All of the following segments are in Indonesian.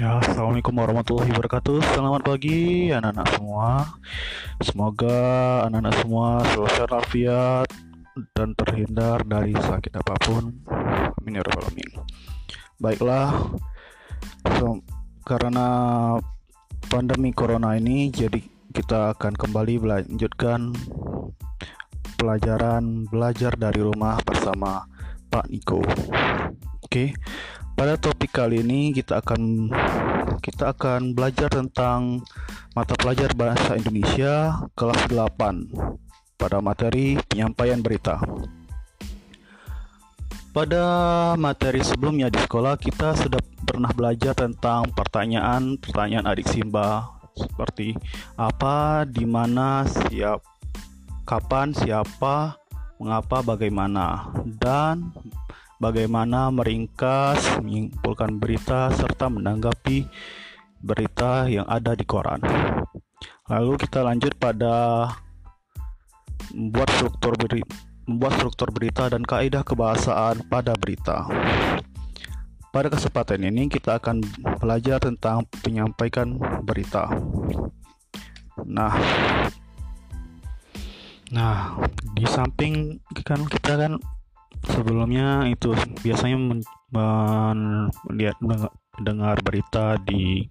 Ya, Assalamualaikum warahmatullahi wabarakatuh. Selamat pagi anak-anak semua. Semoga anak-anak semua selalu sehat walafiat dan terhindar dari sakit apa pun. Amin ya rabbal alamin. Baiklah, so, karena pandemi corona ini, jadi kita akan kembali melanjutkan pelajaran belajar dari rumah bersama Pak Niko. Oke. Pada topik kali ini kita akan kita akan belajar tentang mata pelajar bahasa Indonesia kelas 8 pada materi penyampaian berita. Pada materi sebelumnya di sekolah kita sudah pernah belajar tentang pertanyaan-pertanyaan adik Simba seperti apa, di mana, siap, kapan, siapa, mengapa, bagaimana, dan bagaimana meringkas, menyimpulkan berita, serta menanggapi berita yang ada di koran. Lalu kita lanjut pada membuat struktur berita, membuat struktur berita dan kaidah kebahasaan pada berita. Pada kesempatan ini kita akan belajar tentang penyampaikan berita. Nah, nah di samping kan kita kan sebelumnya itu biasanya melihat mendengar berita di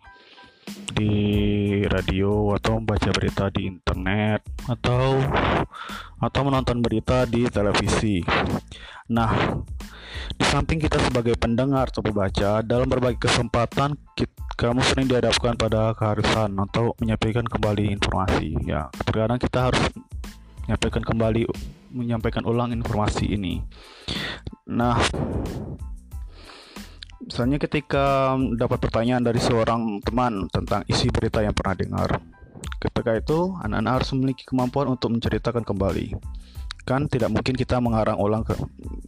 di radio atau membaca berita di internet atau atau menonton berita di televisi. Nah, di samping kita sebagai pendengar atau pembaca dalam berbagai kesempatan kita, kamu sering dihadapkan pada keharusan atau menyampaikan kembali informasi. Ya, terkadang kita harus menyampaikan kembali menyampaikan ulang informasi ini. Nah, misalnya ketika dapat pertanyaan dari seorang teman tentang isi berita yang pernah dengar, ketika itu anak-anak harus memiliki kemampuan untuk menceritakan kembali. Kan tidak mungkin kita mengarang ulang ke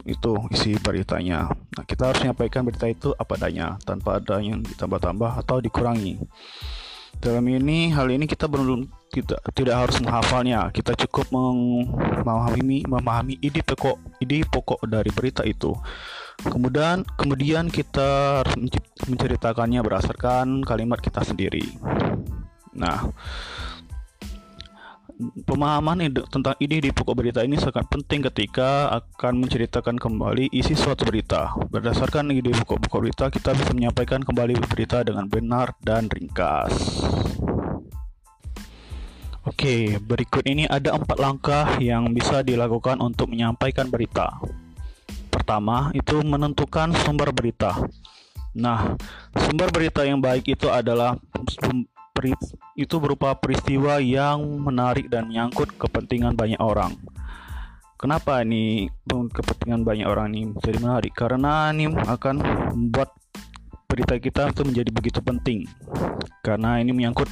itu isi beritanya. Nah, kita harus menyampaikan berita itu apa adanya, tanpa ada yang ditambah-tambah atau dikurangi. Dalam ini hal ini kita belum tidak tidak harus menghafalnya. Kita cukup memahami memahami ide pokok ide pokok dari berita itu. Kemudian kemudian kita menceritakannya berdasarkan kalimat kita sendiri. Nah, pemahaman ide, tentang ide di pokok berita ini sangat penting ketika akan menceritakan kembali isi suatu berita. Berdasarkan ide pokok-pokok berita, kita bisa menyampaikan kembali berita dengan benar dan ringkas. Oke, berikut ini ada empat langkah yang bisa dilakukan untuk menyampaikan berita. Pertama, itu menentukan sumber berita. Nah, sumber berita yang baik itu adalah itu berupa peristiwa yang menarik dan menyangkut kepentingan banyak orang. Kenapa ini kepentingan banyak orang ini jadi menarik? Karena ini akan membuat berita kita itu menjadi begitu penting. Karena ini menyangkut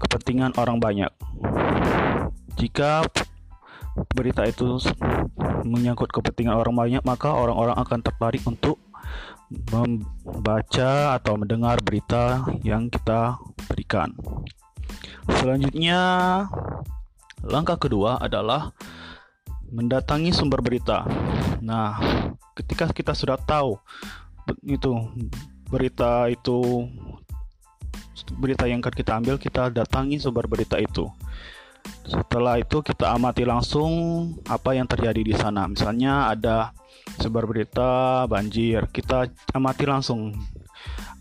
kepentingan orang banyak. Jika berita itu menyangkut kepentingan orang banyak, maka orang-orang akan tertarik untuk membaca atau mendengar berita yang kita berikan. Selanjutnya, langkah kedua adalah mendatangi sumber berita. Nah, ketika kita sudah tahu itu berita itu berita yang akan kita ambil, kita datangi sumber berita itu. Setelah itu kita amati langsung apa yang terjadi di sana. Misalnya ada sebar berita banjir, kita amati langsung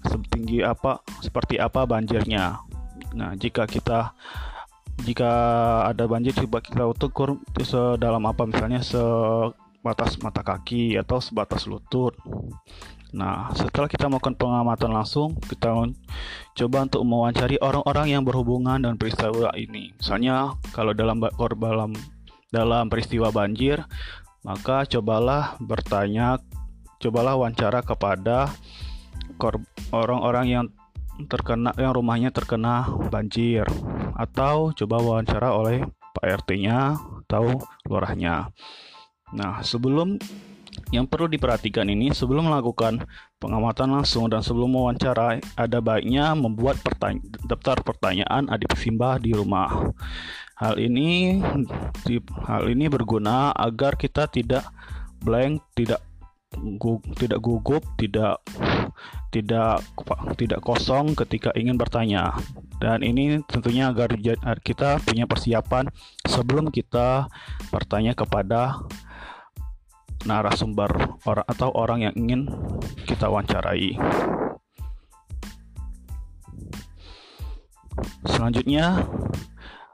setinggi apa, seperti apa banjirnya. Nah, jika kita jika ada banjir coba kita ukur sedalam apa misalnya sebatas mata kaki atau sebatas lutut. Nah, setelah kita melakukan pengamatan langsung, kita coba untuk mewawancari orang-orang yang berhubungan dengan peristiwa ini. Misalnya, kalau dalam dalam dalam peristiwa banjir, maka cobalah bertanya, cobalah wawancara kepada orang-orang yang terkena yang rumahnya terkena banjir atau coba wawancara oleh Pak RT-nya atau lurahnya. Nah, sebelum yang perlu diperhatikan ini sebelum melakukan pengamatan langsung dan sebelum mewawancara ada baiknya membuat pertanya daftar pertanyaan adik Simba di rumah. Hal ini di, hal ini berguna agar kita tidak blank, tidak gu, tidak gugup, tidak tidak tidak kosong ketika ingin bertanya. Dan ini tentunya agar kita punya persiapan sebelum kita bertanya kepada narasumber orang atau orang yang ingin kita wawancarai. Selanjutnya,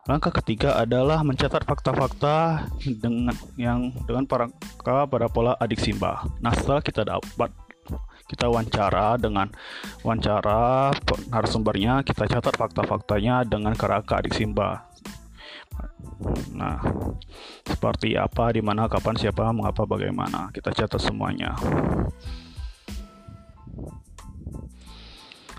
langkah ketiga adalah mencatat fakta-fakta dengan yang dengan para pada pola adik simba. Nah, setelah kita dapat kita wawancara dengan wawancara narasumbernya kita catat fakta-faktanya dengan kerangka adik simba nah seperti apa di mana kapan siapa mengapa bagaimana kita catat semuanya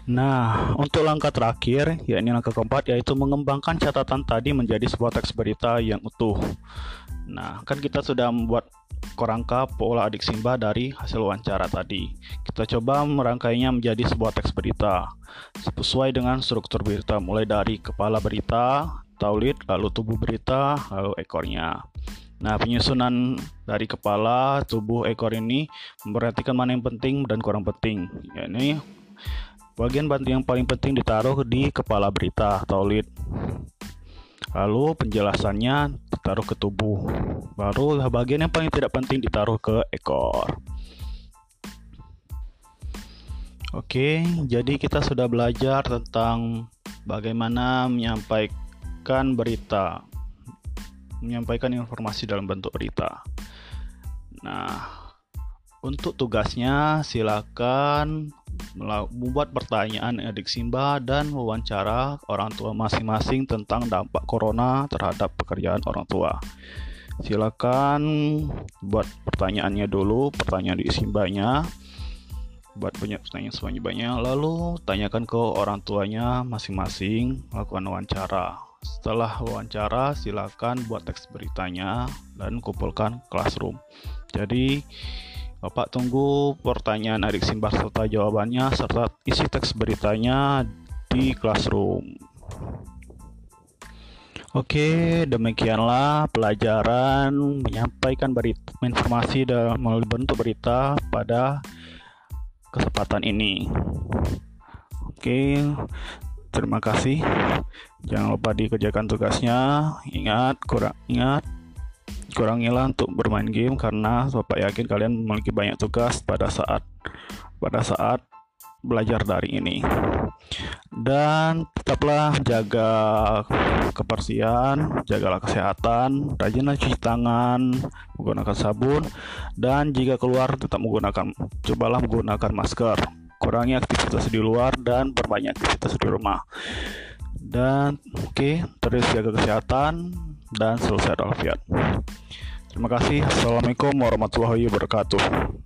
Nah, untuk langkah terakhir, yakni langkah keempat, yaitu mengembangkan catatan tadi menjadi sebuah teks berita yang utuh. Nah, kan kita sudah membuat kerangka pola adik Simba dari hasil wawancara tadi. Kita coba merangkainya menjadi sebuah teks berita sesuai dengan struktur berita, mulai dari kepala berita, taulit, lalu tubuh berita, lalu ekornya. Nah, penyusunan dari kepala, tubuh, ekor ini memperhatikan mana yang penting dan kurang penting. Ya, ini Bagian yang paling penting ditaruh di kepala berita atau lead. Lalu penjelasannya ditaruh ke tubuh. Baru bagian yang paling tidak penting ditaruh ke ekor. Oke, jadi kita sudah belajar tentang bagaimana menyampaikan berita, menyampaikan informasi dalam bentuk berita. Nah, untuk tugasnya silakan membuat pertanyaan edik Simba dan wawancara orang tua masing-masing tentang dampak corona terhadap pekerjaan orang tua. Silakan buat pertanyaannya dulu, pertanyaan di Simbanya. Buat banyak pertanyaan semuanya banyak, lalu tanyakan ke orang tuanya masing-masing, lakukan wawancara. Setelah wawancara, silakan buat teks beritanya dan kumpulkan classroom. Jadi, Bapak tunggu pertanyaan adik Simbar serta jawabannya serta isi teks beritanya di classroom. Oke, demikianlah pelajaran menyampaikan berita, informasi dalam bentuk berita pada kesempatan ini. Oke, terima kasih. Jangan lupa dikerjakan tugasnya. Ingat, kurang ingat kurangilah untuk bermain game karena Bapak yakin kalian memiliki banyak tugas pada saat pada saat belajar dari ini. Dan tetaplah jaga kebersihan, jagalah kesehatan, rajinlah cuci tangan, menggunakan sabun, dan jika keluar tetap menggunakan, cobalah menggunakan masker. Kurangi aktivitas di luar dan perbanyak aktivitas di rumah. Dan oke, okay, terus jaga kesehatan dan selesai alfiat. Terima kasih. Assalamualaikum warahmatullahi wabarakatuh.